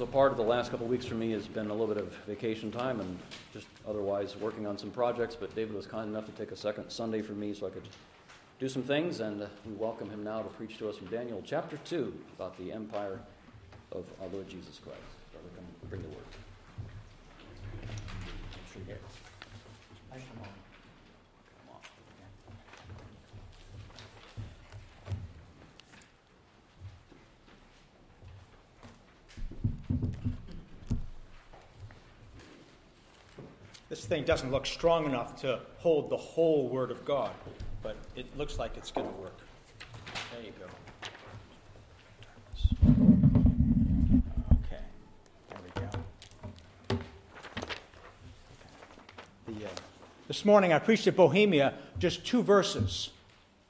So part of the last couple of weeks for me has been a little bit of vacation time and just otherwise working on some projects. But David was kind enough to take a second Sunday for me so I could do some things. And we welcome him now to preach to us from Daniel chapter 2 about the empire of our Lord Jesus Christ. Brother, come bring the word. This thing doesn't look strong enough to hold the whole Word of God, but it looks like it's going to work. There you go. Okay, there we go. The, uh, this morning I preached at Bohemia just two verses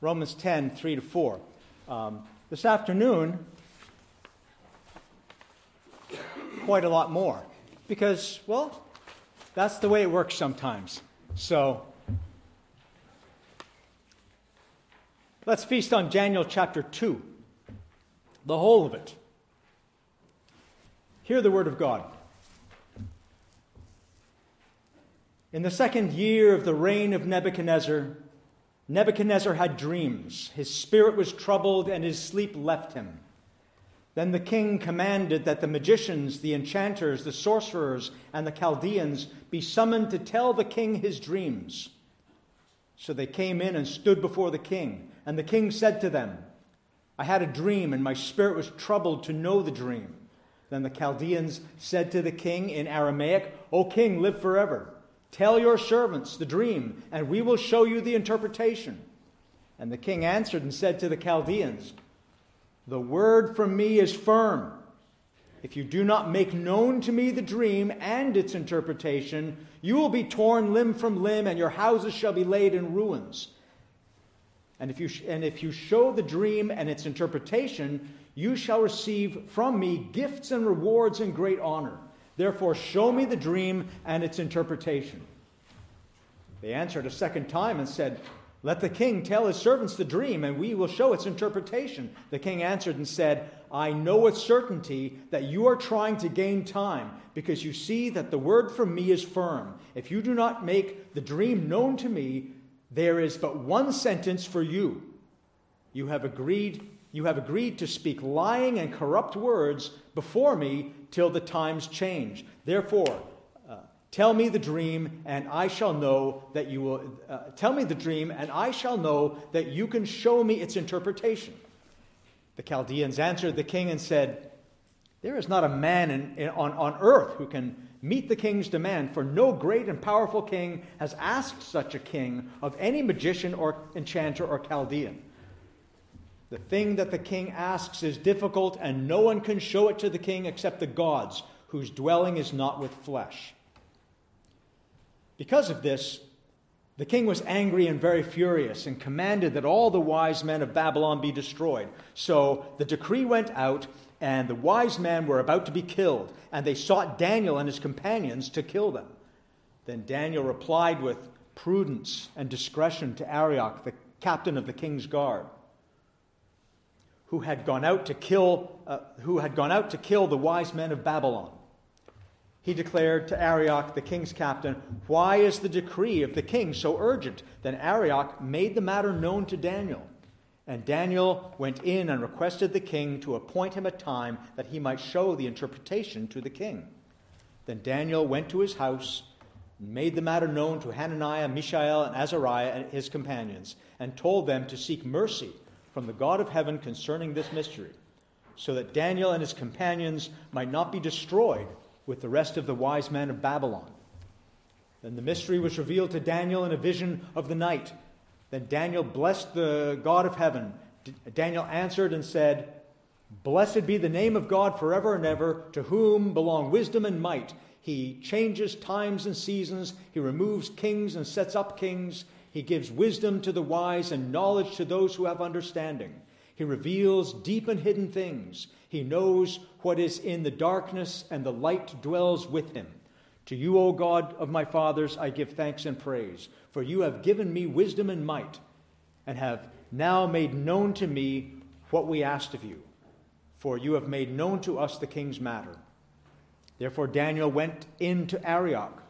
Romans 10, 3 to 4. Um, this afternoon, quite a lot more. Because, well, that's the way it works sometimes. So let's feast on Daniel chapter 2, the whole of it. Hear the word of God. In the second year of the reign of Nebuchadnezzar, Nebuchadnezzar had dreams. His spirit was troubled, and his sleep left him. Then the king commanded that the magicians, the enchanters, the sorcerers, and the Chaldeans be summoned to tell the king his dreams. So they came in and stood before the king. And the king said to them, I had a dream, and my spirit was troubled to know the dream. Then the Chaldeans said to the king in Aramaic, O king, live forever. Tell your servants the dream, and we will show you the interpretation. And the king answered and said to the Chaldeans, the word from me is firm. If you do not make known to me the dream and its interpretation, you will be torn limb from limb, and your houses shall be laid in ruins. And if you, sh- and if you show the dream and its interpretation, you shall receive from me gifts and rewards and great honor. Therefore, show me the dream and its interpretation. They answered a second time and said, let the king tell his servants the dream, and we will show its interpretation. The king answered and said, I know with certainty that you are trying to gain time, because you see that the word from me is firm. If you do not make the dream known to me, there is but one sentence for you. You have agreed, you have agreed to speak lying and corrupt words before me till the times change. Therefore, Tell me the dream, and I shall know that you will. Uh, tell me the dream, and I shall know that you can show me its interpretation. The Chaldeans answered the king and said, There is not a man in, in, on, on earth who can meet the king's demand, for no great and powerful king has asked such a king of any magician or enchanter or Chaldean. The thing that the king asks is difficult, and no one can show it to the king except the gods, whose dwelling is not with flesh. Because of this, the king was angry and very furious and commanded that all the wise men of Babylon be destroyed. So the decree went out, and the wise men were about to be killed, and they sought Daniel and his companions to kill them. Then Daniel replied with prudence and discretion to Arioch, the captain of the king's guard, who had gone out to kill, uh, who had gone out to kill the wise men of Babylon he declared to Arioch, the king's captain, Why is the decree of the king so urgent? Then Arioch made the matter known to Daniel. And Daniel went in and requested the king to appoint him a time that he might show the interpretation to the king. Then Daniel went to his house and made the matter known to Hananiah, Mishael, and Azariah and his companions, and told them to seek mercy from the God of heaven concerning this mystery, so that Daniel and his companions might not be destroyed with the rest of the wise men of Babylon. Then the mystery was revealed to Daniel in a vision of the night. Then Daniel blessed the God of heaven. Daniel answered and said, Blessed be the name of God forever and ever, to whom belong wisdom and might. He changes times and seasons, he removes kings and sets up kings. He gives wisdom to the wise and knowledge to those who have understanding. He reveals deep and hidden things. He knows what is in the darkness, and the light dwells with him. To you, O God of my fathers, I give thanks and praise, for you have given me wisdom and might, and have now made known to me what we asked of you. For you have made known to us the king's matter. Therefore Daniel went in to Arioch,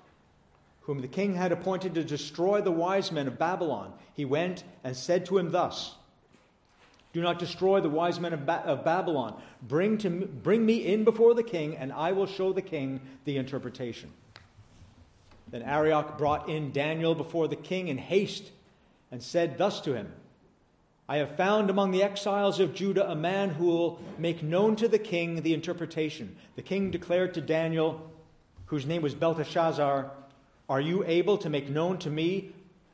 whom the king had appointed to destroy the wise men of Babylon. He went and said to him thus Do not destroy the wise men of, ba- of Babylon. Bring, to me, bring me in before the king, and I will show the king the interpretation. Then Arioch brought in Daniel before the king in haste and said thus to him I have found among the exiles of Judah a man who will make known to the king the interpretation. The king declared to Daniel, whose name was Belteshazzar, Are you able to make known to me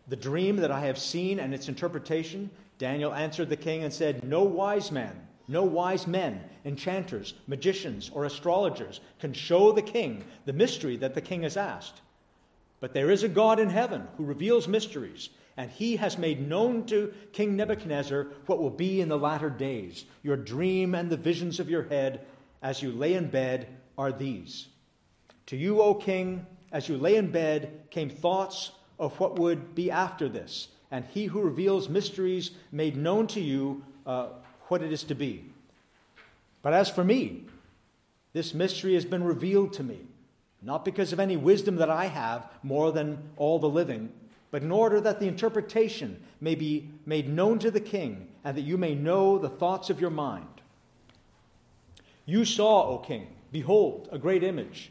the dream that I have seen and its interpretation? Daniel answered the king and said, No wise man, no wise men, enchanters, magicians, or astrologers can show the king the mystery that the king has asked. But there is a God in heaven who reveals mysteries and he has made known to King Nebuchadnezzar what will be in the latter days. Your dream and the visions of your head as you lay in bed are these. To you, O king, as you lay in bed, came thoughts of what would be after this, and he who reveals mysteries made known to you uh, what it is to be. But as for me, this mystery has been revealed to me, not because of any wisdom that I have more than all the living but in order that the interpretation may be made known to the king, and that you may know the thoughts of your mind. You saw, O king, behold, a great image.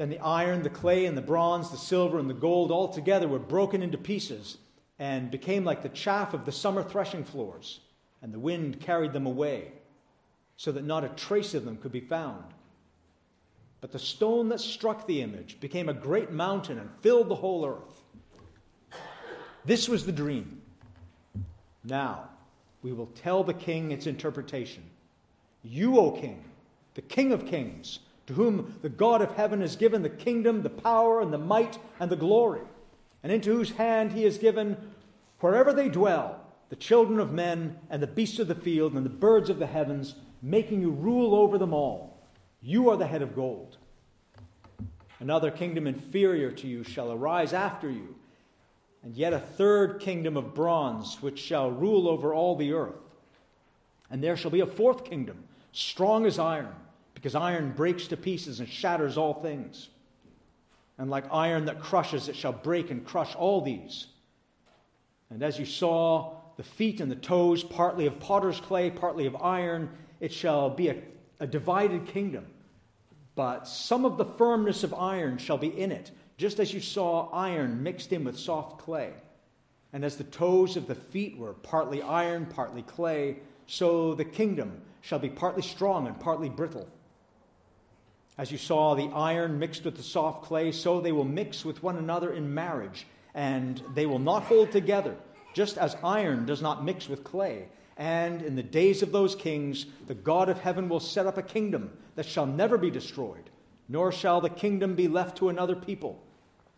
Then the iron, the clay, and the bronze, the silver, and the gold all together were broken into pieces and became like the chaff of the summer threshing floors, and the wind carried them away, so that not a trace of them could be found. But the stone that struck the image became a great mountain and filled the whole earth. This was the dream. Now, we will tell the king its interpretation. You, O king, the king of kings, to whom the God of heaven has given the kingdom, the power, and the might, and the glory, and into whose hand he has given, wherever they dwell, the children of men, and the beasts of the field, and the birds of the heavens, making you rule over them all. You are the head of gold. Another kingdom inferior to you shall arise after you and yet a third kingdom of bronze, which shall rule over all the earth. And there shall be a fourth kingdom, strong as iron, because iron breaks to pieces and shatters all things. And like iron that crushes, it shall break and crush all these. And as you saw the feet and the toes, partly of potter's clay, partly of iron, it shall be a, a divided kingdom. But some of the firmness of iron shall be in it just as you saw iron mixed in with soft clay. And as the toes of the feet were partly iron, partly clay, so the kingdom shall be partly strong and partly brittle. As you saw the iron mixed with the soft clay, so they will mix with one another in marriage, and they will not hold together, just as iron does not mix with clay. And in the days of those kings, the God of heaven will set up a kingdom that shall never be destroyed, nor shall the kingdom be left to another people.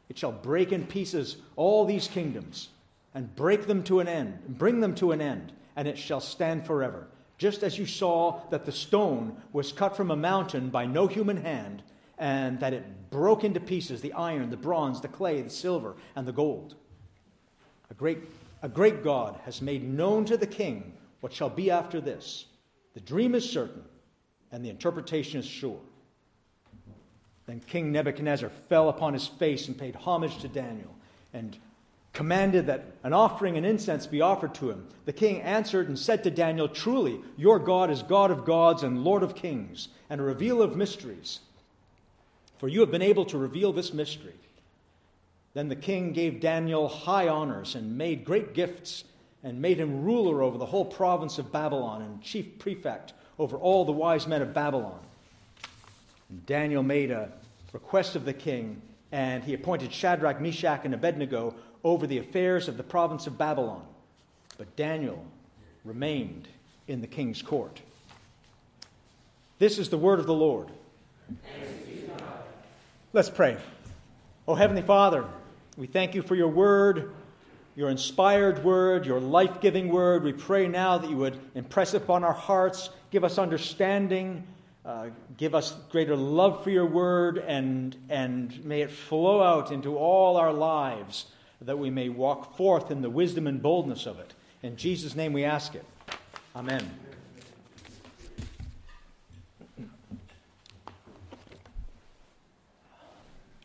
It shall break in pieces all these kingdoms and break them to an end, bring them to an end, and it shall stand forever. Just as you saw that the stone was cut from a mountain by no human hand, and that it broke into pieces the iron, the bronze, the clay, the silver, and the gold. A great, a great God has made known to the king what shall be after this. The dream is certain, and the interpretation is sure. Then King Nebuchadnezzar fell upon his face and paid homage to Daniel and commanded that an offering and incense be offered to him. The king answered and said to Daniel, Truly, your God is God of gods and Lord of kings, and a revealer of mysteries. For you have been able to reveal this mystery. Then the king gave Daniel high honors and made great gifts and made him ruler over the whole province of Babylon and chief prefect over all the wise men of Babylon. And Daniel made a request of the king, and he appointed Shadrach, Meshach, and Abednego over the affairs of the province of Babylon. But Daniel remained in the king's court. This is the word of the Lord. Let's pray. Oh, Heavenly Father, we thank you for your word, your inspired word, your life giving word. We pray now that you would impress upon our hearts, give us understanding, uh, give us greater love for your word, and, and may it flow out into all our lives that we may walk forth in the wisdom and boldness of it. In Jesus' name we ask it. Amen.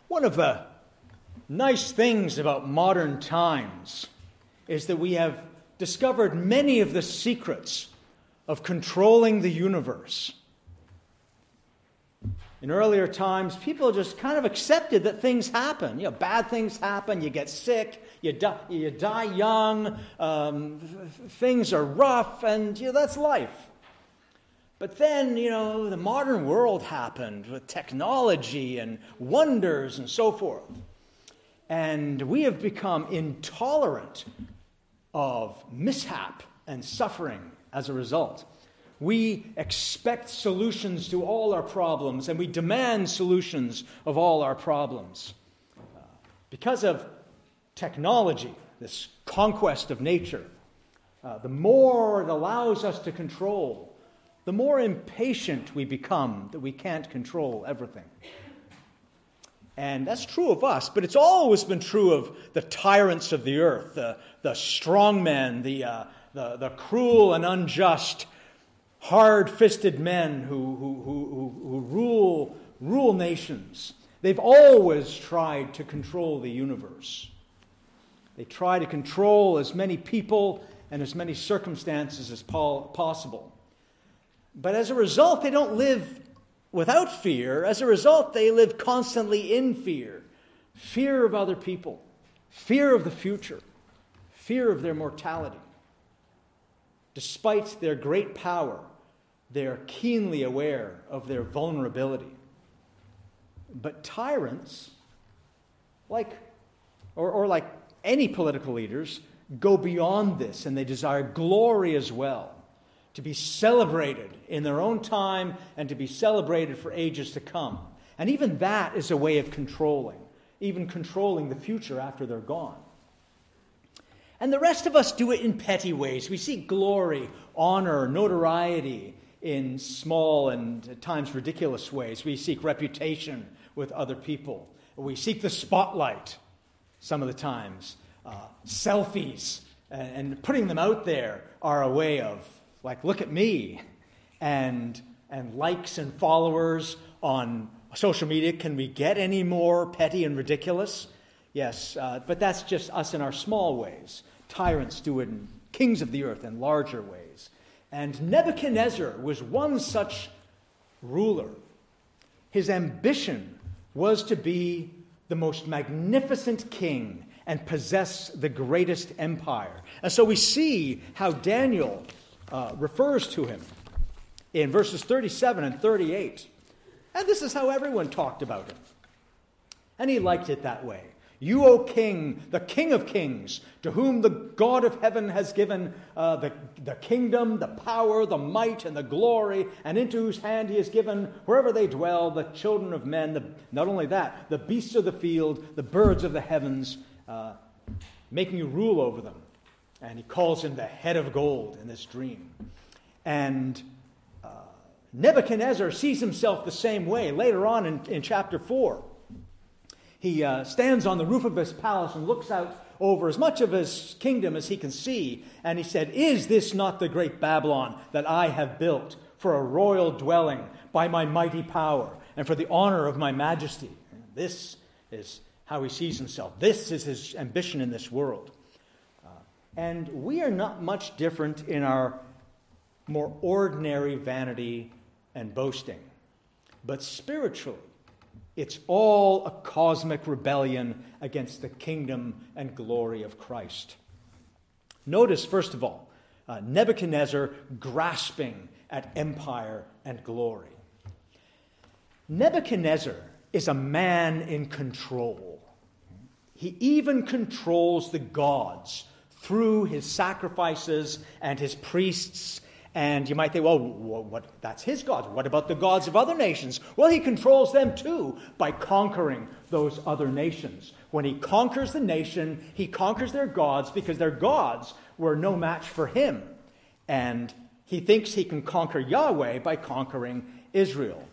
One of the nice things about modern times is that we have discovered many of the secrets of controlling the universe. In earlier times, people just kind of accepted that things happen. You know, bad things happen, you get sick, you die, you die young, um, things are rough, and you know, that's life. But then, you know, the modern world happened with technology and wonders and so forth. And we have become intolerant of mishap and suffering as a result. We expect solutions to all our problems and we demand solutions of all our problems. because of technology, this conquest of nature, uh, the more it allows us to control, the more impatient we become that we can't control everything. And that's true of us, but it's always been true of the tyrants of the earth, the, the strongmen, the, uh, the, the cruel and unjust, hard fisted men who, who, who, who rule, rule nations. They've always tried to control the universe. They try to control as many people and as many circumstances as possible. But as a result, they don't live without fear. As a result, they live constantly in fear fear of other people, fear of the future, fear of their mortality. Despite their great power, they are keenly aware of their vulnerability. But tyrants, like, or, or like any political leaders, go beyond this and they desire glory as well to be celebrated in their own time and to be celebrated for ages to come. And even that is a way of controlling, even controlling the future after they're gone. And the rest of us do it in petty ways. We seek glory, honor, notoriety in small and at times ridiculous ways. We seek reputation with other people. We seek the spotlight some of the times. Uh, selfies and, and putting them out there are a way of like, look at me, and, and likes and followers on social media. Can we get any more petty and ridiculous? Yes, uh, but that's just us in our small ways. Tyrants do it in kings of the earth in larger ways. And Nebuchadnezzar was one such ruler. His ambition was to be the most magnificent king and possess the greatest empire. And so we see how Daniel uh, refers to him in verses 37 and 38. And this is how everyone talked about him. And he liked it that way. You, O King, the King of kings, to whom the God of heaven has given uh, the, the kingdom, the power, the might, and the glory, and into whose hand he has given, wherever they dwell, the children of men, the, not only that, the beasts of the field, the birds of the heavens, uh, making you rule over them. And he calls him the head of gold in this dream. And uh, Nebuchadnezzar sees himself the same way later on in, in chapter 4. He uh, stands on the roof of his palace and looks out over as much of his kingdom as he can see. And he said, Is this not the great Babylon that I have built for a royal dwelling by my mighty power and for the honor of my majesty? This is how he sees himself. This is his ambition in this world. And we are not much different in our more ordinary vanity and boasting. But spiritually, it's all a cosmic rebellion against the kingdom and glory of Christ. Notice, first of all, uh, Nebuchadnezzar grasping at empire and glory. Nebuchadnezzar is a man in control. He even controls the gods through his sacrifices and his priests And you might think, well, what, that's his gods. What about the gods of other nations? Well, he controls them too by conquering those other nations. When he conquers the nation, he conquers their gods because their gods were no match for him. And he thinks he can conquer Yahweh by conquering Israel.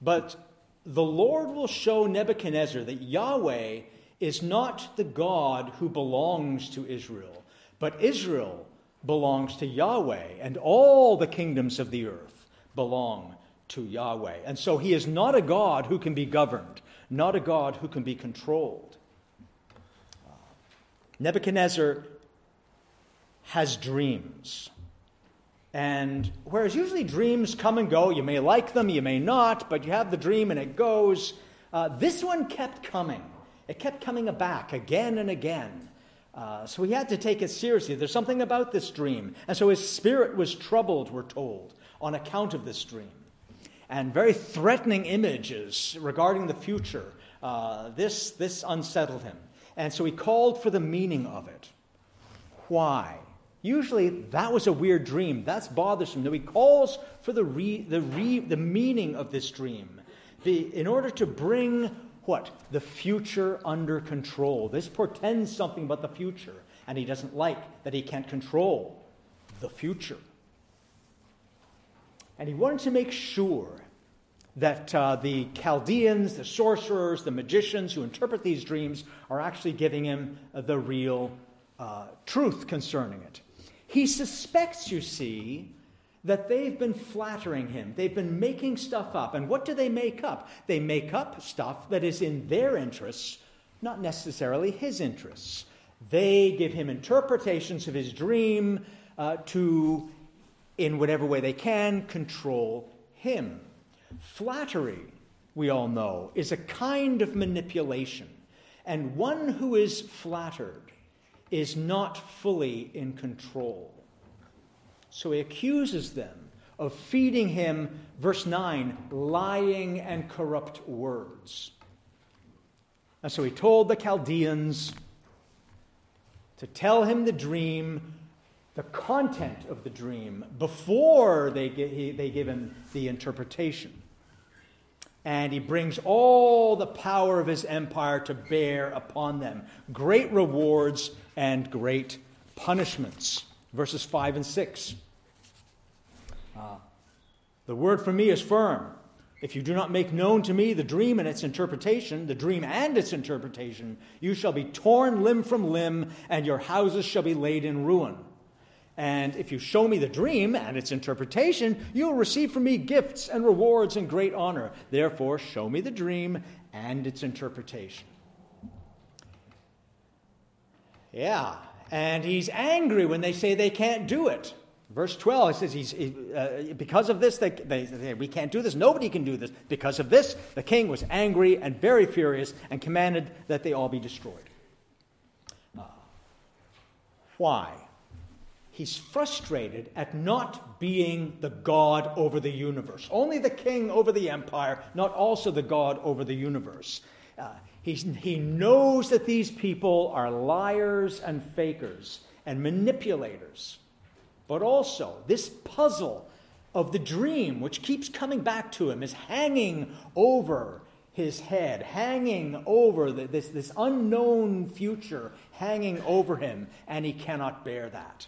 But the Lord will show Nebuchadnezzar that Yahweh is not the God who belongs to Israel, but Israel belongs to Yahweh, and all the kingdoms of the earth belong to Yahweh. And so he is not a God who can be governed, not a God who can be controlled. Nebuchadnezzar has dreams. And whereas usually dreams come and go, you may like them, you may not, but you have the dream and it goes, uh, this one kept coming. It kept coming back again and again. Uh, so he had to take it seriously. There's something about this dream. And so his spirit was troubled, we're told, on account of this dream. And very threatening images regarding the future. Uh, this, this unsettled him. And so he called for the meaning of it. Why? Usually that was a weird dream. That's bothersome. Now he calls for the, re, the, re, the meaning of this dream the, in order to bring what? The future under control. This portends something about the future, and he doesn't like that he can't control the future. And he wanted to make sure that uh, the Chaldeans, the sorcerers, the magicians who interpret these dreams are actually giving him the real uh, truth concerning it. He suspects, you see, that they've been flattering him. They've been making stuff up. And what do they make up? They make up stuff that is in their interests, not necessarily his interests. They give him interpretations of his dream uh, to, in whatever way they can, control him. Flattery, we all know, is a kind of manipulation. And one who is flattered is not fully in control. So he accuses them of feeding him, verse 9, lying and corrupt words. And so he told the Chaldeans to tell him the dream, the content of the dream, before they, they give him the interpretation. And he brings all the power of his empire to bear upon them great rewards and great punishments. Verses 5 and 6. Uh, the word from me is firm. If you do not make known to me the dream and its interpretation, the dream and its interpretation, you shall be torn limb from limb, and your houses shall be laid in ruin. And if you show me the dream and its interpretation, you will receive from me gifts and rewards and great honor. Therefore, show me the dream and its interpretation. Yeah, and he's angry when they say they can't do it. Verse 12, it says, he's, he, uh, because of this, they, they, they, we can't do this. Nobody can do this. Because of this, the king was angry and very furious and commanded that they all be destroyed. Uh, why? He's frustrated at not being the God over the universe. Only the king over the empire, not also the God over the universe. Uh, he knows that these people are liars and fakers and manipulators. But also, this puzzle of the dream, which keeps coming back to him, is hanging over his head, hanging over the, this, this unknown future, hanging over him, and he cannot bear that.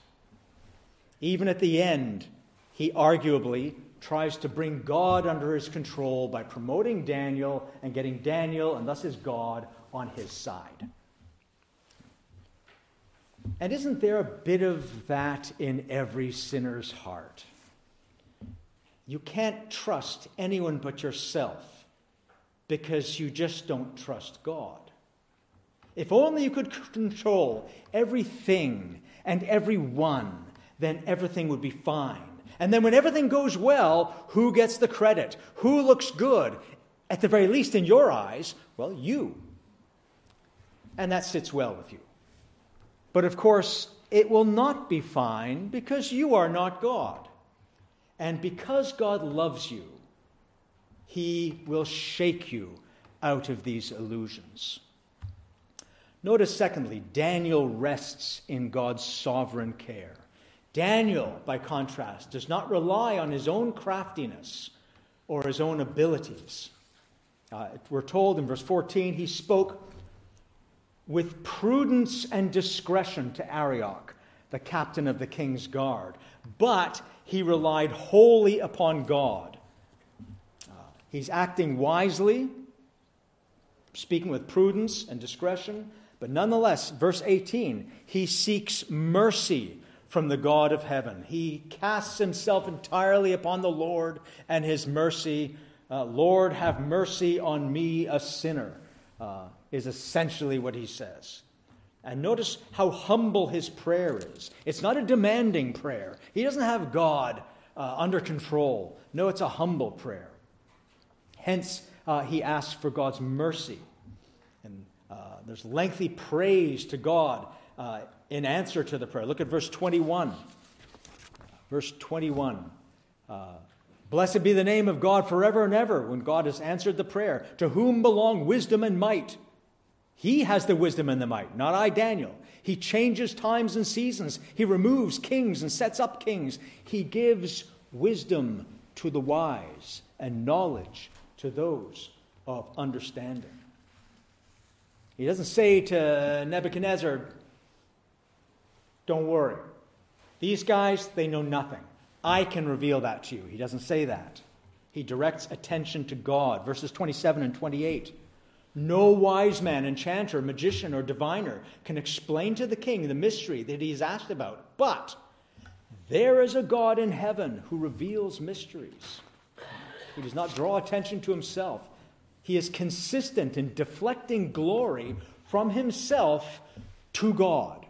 Even at the end, he arguably tries to bring God under his control by promoting Daniel and getting Daniel, and thus his God, on his side. And isn't there a bit of that in every sinner's heart? You can't trust anyone but yourself because you just don't trust God. If only you could control everything and everyone, then everything would be fine. And then when everything goes well, who gets the credit? Who looks good? At the very least, in your eyes, well, you. And that sits well with you. But of course, it will not be fine because you are not God. And because God loves you, he will shake you out of these illusions. Notice, secondly, Daniel rests in God's sovereign care. Daniel, by contrast, does not rely on his own craftiness or his own abilities. Uh, we're told in verse 14, he spoke with prudence and discretion to Arioch, the captain of the king's guard, but he relied wholly upon God. Uh, he's acting wisely, speaking with prudence and discretion, but nonetheless, verse 18, he seeks mercy from the God of heaven. He casts himself entirely upon the Lord and his mercy. Uh, Lord, have mercy on me, a sinner, uh, is essentially what he says. And notice how humble his prayer is. It's not a demanding prayer, he doesn't have God uh, under control. No, it's a humble prayer. Hence, uh, he asks for God's mercy. And uh, there's lengthy praise to God uh, in answer to the prayer. Look at verse 21. Verse 21. Uh, Blessed be the name of God forever and ever when God has answered the prayer. To whom belong wisdom and might? He has the wisdom and the might, not I, Daniel. He changes times and seasons. He removes kings and sets up kings. He gives wisdom to the wise and knowledge to those of understanding. He doesn't say to Nebuchadnezzar, don't worry. These guys, they know nothing. I can reveal that to you. He doesn't say that. He directs attention to God. Verses 27 and 28. No wise man, enchanter, magician, or diviner can explain to the king the mystery that he is asked about. But there is a God in heaven who reveals mysteries. He does not draw attention to himself. He is consistent in deflecting glory from himself to God.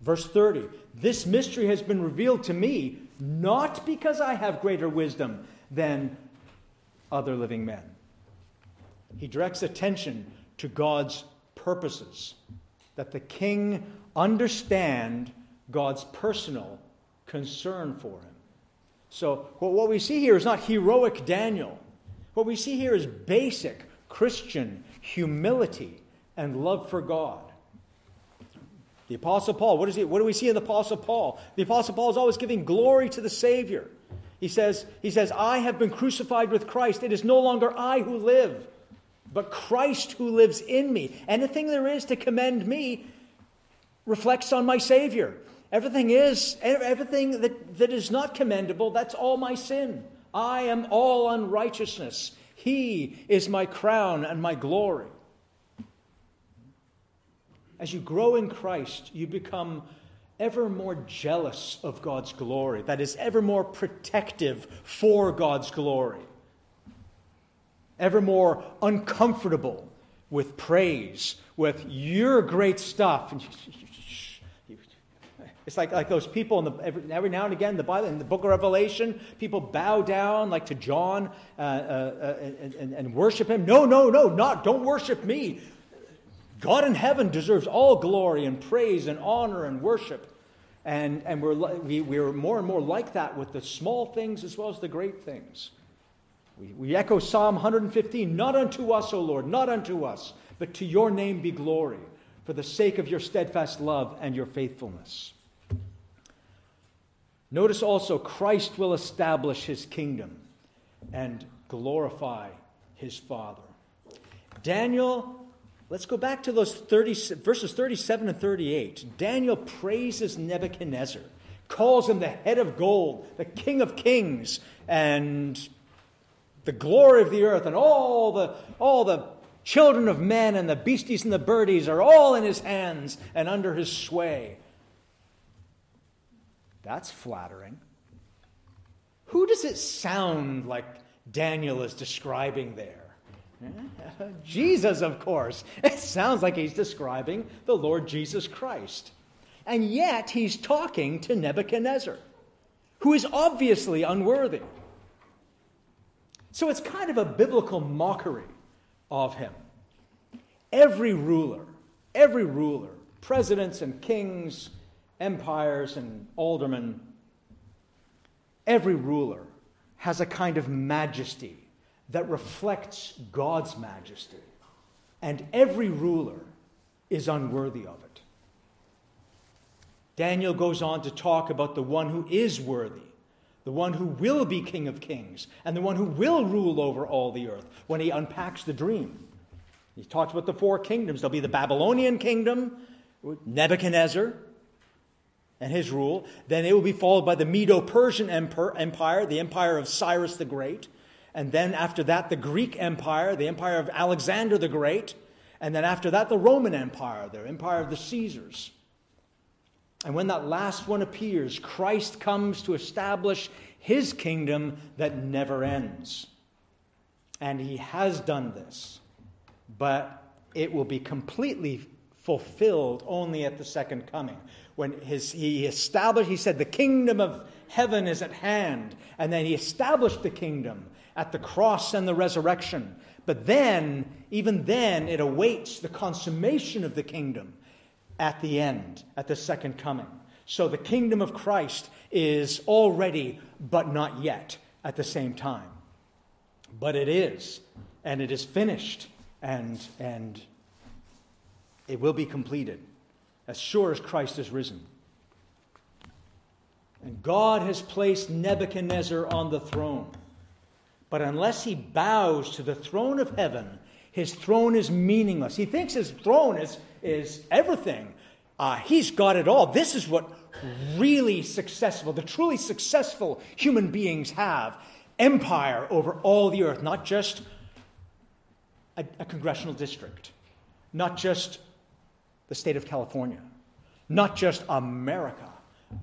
Verse 30 This mystery has been revealed to me, not because I have greater wisdom than other living men. He directs attention to God's purposes, that the king understand God's personal concern for him. So, what we see here is not heroic Daniel. What we see here is basic Christian humility and love for God. The Apostle Paul, what, is he, what do we see in the Apostle Paul? The Apostle Paul is always giving glory to the Savior. He says, he says, I have been crucified with Christ. It is no longer I who live, but Christ who lives in me. Anything there is to commend me reflects on my Savior. Everything is, everything that, that is not commendable, that's all my sin. I am all unrighteousness. He is my crown and my glory. As you grow in Christ, you become ever more jealous of God's glory, that is, ever more protective for God's glory, ever more uncomfortable with praise, with your great stuff. It's like, like those people in the, every, every now and again in the Bible, in the book of Revelation, people bow down like to John uh, uh, uh, and, and, and worship him. No, no, no, not, don't worship me. God in heaven deserves all glory and praise and honor and worship. And, and we're, we, we're more and more like that with the small things as well as the great things. We, we echo Psalm 115 Not unto us, O Lord, not unto us, but to your name be glory, for the sake of your steadfast love and your faithfulness. Notice also, Christ will establish his kingdom and glorify his Father. Daniel Let's go back to those 30, verses 37 and 38. Daniel praises Nebuchadnezzar, calls him the head of gold, the king of kings, and the glory of the earth, and all the, all the children of men and the beasties and the birdies are all in his hands and under his sway. That's flattering. Who does it sound like Daniel is describing there? Jesus, of course. It sounds like he's describing the Lord Jesus Christ. And yet he's talking to Nebuchadnezzar, who is obviously unworthy. So it's kind of a biblical mockery of him. Every ruler, every ruler, presidents and kings, empires and aldermen, every ruler has a kind of majesty that reflects God's majesty, and every ruler is unworthy of it. Daniel goes on to talk about the one who is worthy, the one who will be King of Kings, and the one who will rule over all the earth when he unpacks the dream. He talks about the four kingdoms. There'll be the Babylonian kingdom, Nebuchadnezzar and his rule. Then it will be followed by the Medo Persian Empire, the empire of Cyrus the Great. And then after that, the Greek Empire, the empire of Alexander the Great. And then after that, the Roman Empire, the empire of the Caesars. And when that last one appears, Christ comes to establish his kingdom that never ends. And he has done this, but it will be completely fulfilled only at the second coming. When his, he established, he said, the kingdom of heaven is at hand. And then he established the kingdom at the cross and the resurrection. But then, even then, it awaits the consummation of the kingdom at the end, at the second coming. So the kingdom of Christ is already, but not yet, at the same time. But it is, and it is finished, and, and it will be completed as sure as Christ is risen. And God has placed Nebuchadnezzar on the throne. But unless he bows to the throne of heaven, his throne is meaningless. He thinks his throne is, is everything. Uh, he's got it all. This is what really successful, the truly successful human beings have empire over all the earth, not just a, a congressional district, not just the state of California, not just America,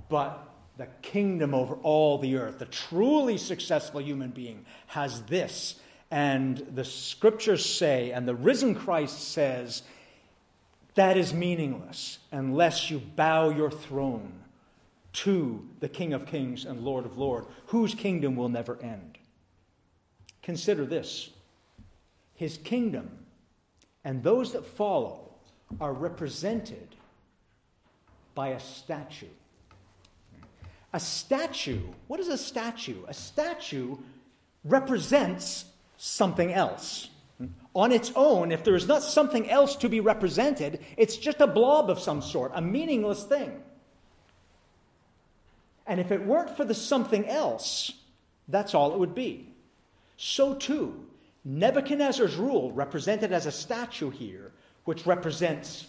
but the kingdom over all the earth. The truly successful human being has this. And the scriptures say, and the risen Christ says, that is meaningless unless you bow your throne to the King of Kings and Lord of Lords, whose kingdom will never end. Consider this His kingdom and those that follow are represented by a statue. A statue, what is a statue? A statue represents something else. On its own, if there is not something else to be represented, it's just a blob of some sort, a meaningless thing. And if it weren't for the something else, that's all it would be. So too, Nebuchadnezzar's rule, represented as a statue here, which represents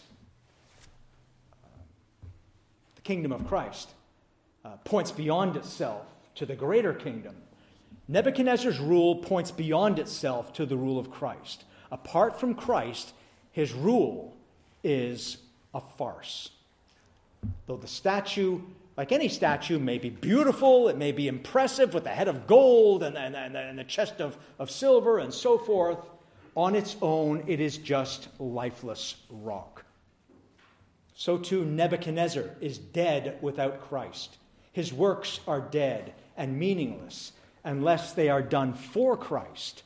the kingdom of Christ, uh, points beyond itself to the greater kingdom. Nebuchadnezzar's rule points beyond itself to the rule of Christ. Apart from Christ, his rule is a farce. Though the statue, like any statue, may be beautiful, it may be impressive with a head of gold and, and, and, a chest of, of silver and so forth, on its own, it is just lifeless rock. So too, Nebuchadnezzar is dead without Christ. His works are dead and meaningless unless they are done for Christ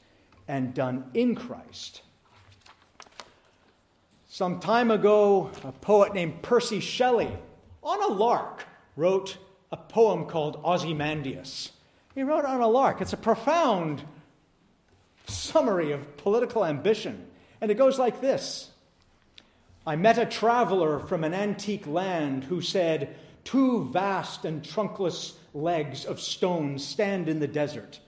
and done in Christ. Some time ago, a poet named Percy Shelley, on a lark, wrote a poem called Ozymandias. He wrote on a lark. It's a profound summary of political ambition. And it goes like this I met a traveler from an antique land who said, Two vast and trunkless legs of stone stand in the desert.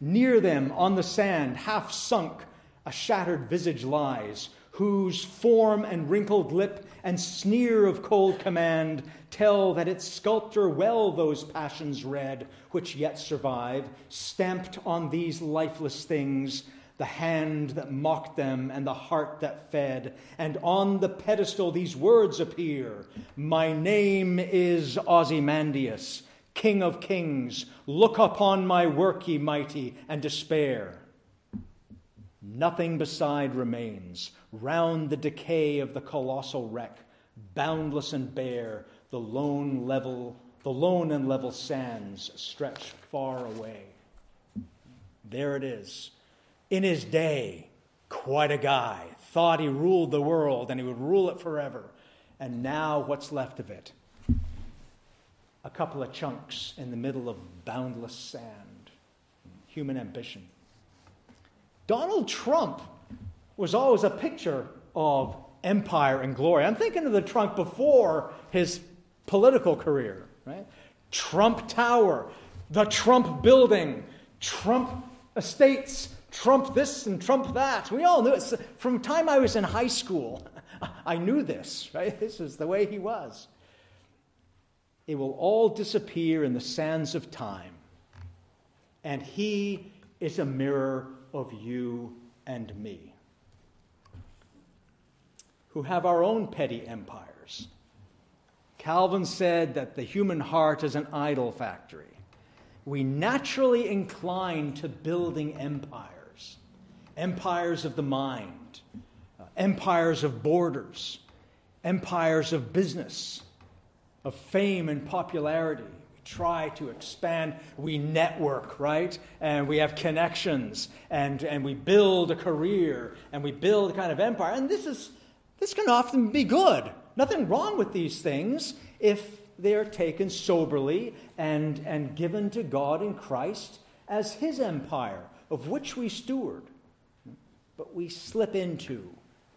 Near them, on the sand, half sunk, a shattered visage lies, whose form and wrinkled lip and sneer of cold command tell that its sculptor well those passions read which yet survive, stamped on these lifeless things the hand that mocked them and the heart that fed. And on the pedestal, these words appear My name is Ozymandias, King of kings. Look upon my work, ye mighty, and despair. Nothing beside remains. Round the decay of the colossal wreck, boundless and bare, the lone level, the lone and level sands stretch far away. There it is in his day, quite a guy, thought he ruled the world and he would rule it forever. And now, what's left of it? A couple of chunks in the middle of boundless sand. Human ambition. Donald Trump was always a picture of empire and glory. I'm thinking of the Trump before his political career, right? Trump Tower, the Trump building, Trump estates, Trump this and Trump that. We all knew it. From time I was in high school, I knew this, right? This is the way he was. It will all disappear in the sands of time. And he is a mirror of you and me, who have our own petty empires. Calvin said that the human heart is an idol factory. We naturally incline to building empires, empires of the mind, uh, empires of borders, empires of business, of fame and popularity We try to expand. We network, right? And we have connections and, and we build a career and we build a kind of empire. And this is this can often be good. Nothing wrong with these things if they are taken soberly and, and given to God in Christ as his empire, of which we steward. But we slip into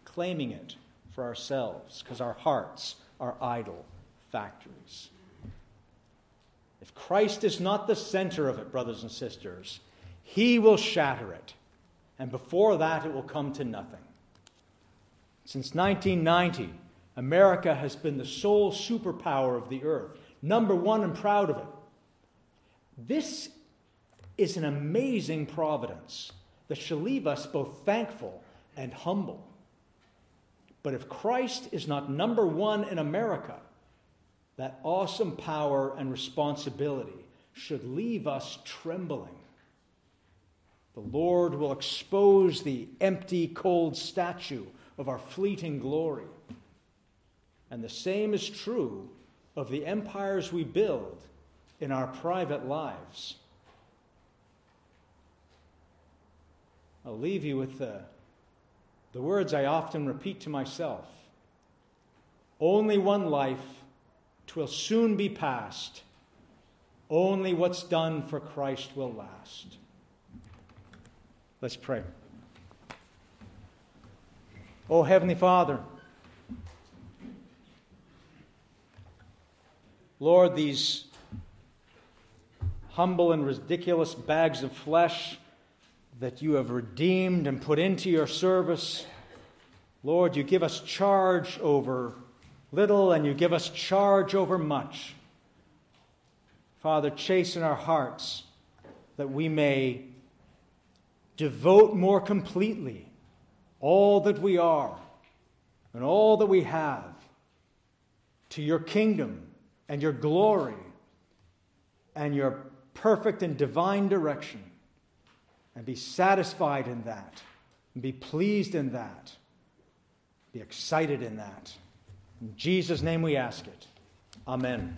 claiming it for ourselves because our hearts are idol factories. If Christ is not the center of it, brothers and sisters, he will shatter it. And before that, it will come to nothing. Since 1990, America has been the sole superpower of the earth, number one and proud of it. This is an amazing providence that shall leave us both thankful and humble. But if Christ is not number one in America, that awesome power and responsibility should leave us trembling. The Lord will expose the empty, cold statue of our fleeting glory. And the same is true of the empires we build in our private lives. I'll leave you with the, the words I often repeat to myself Only one life Twill soon be past. Only what's done for Christ will last. Let's pray. Oh, Heavenly Father, Lord, these humble and ridiculous bags of flesh that you have redeemed and put into your service, Lord, you give us charge over little and you give us charge over much. Father, chasten our hearts that we may devote more completely all that we are and all that we have to your kingdom and your glory and your perfect and divine direction and be satisfied in that and be pleased in that, be excited in that. In Jesus' name we ask it. Amen.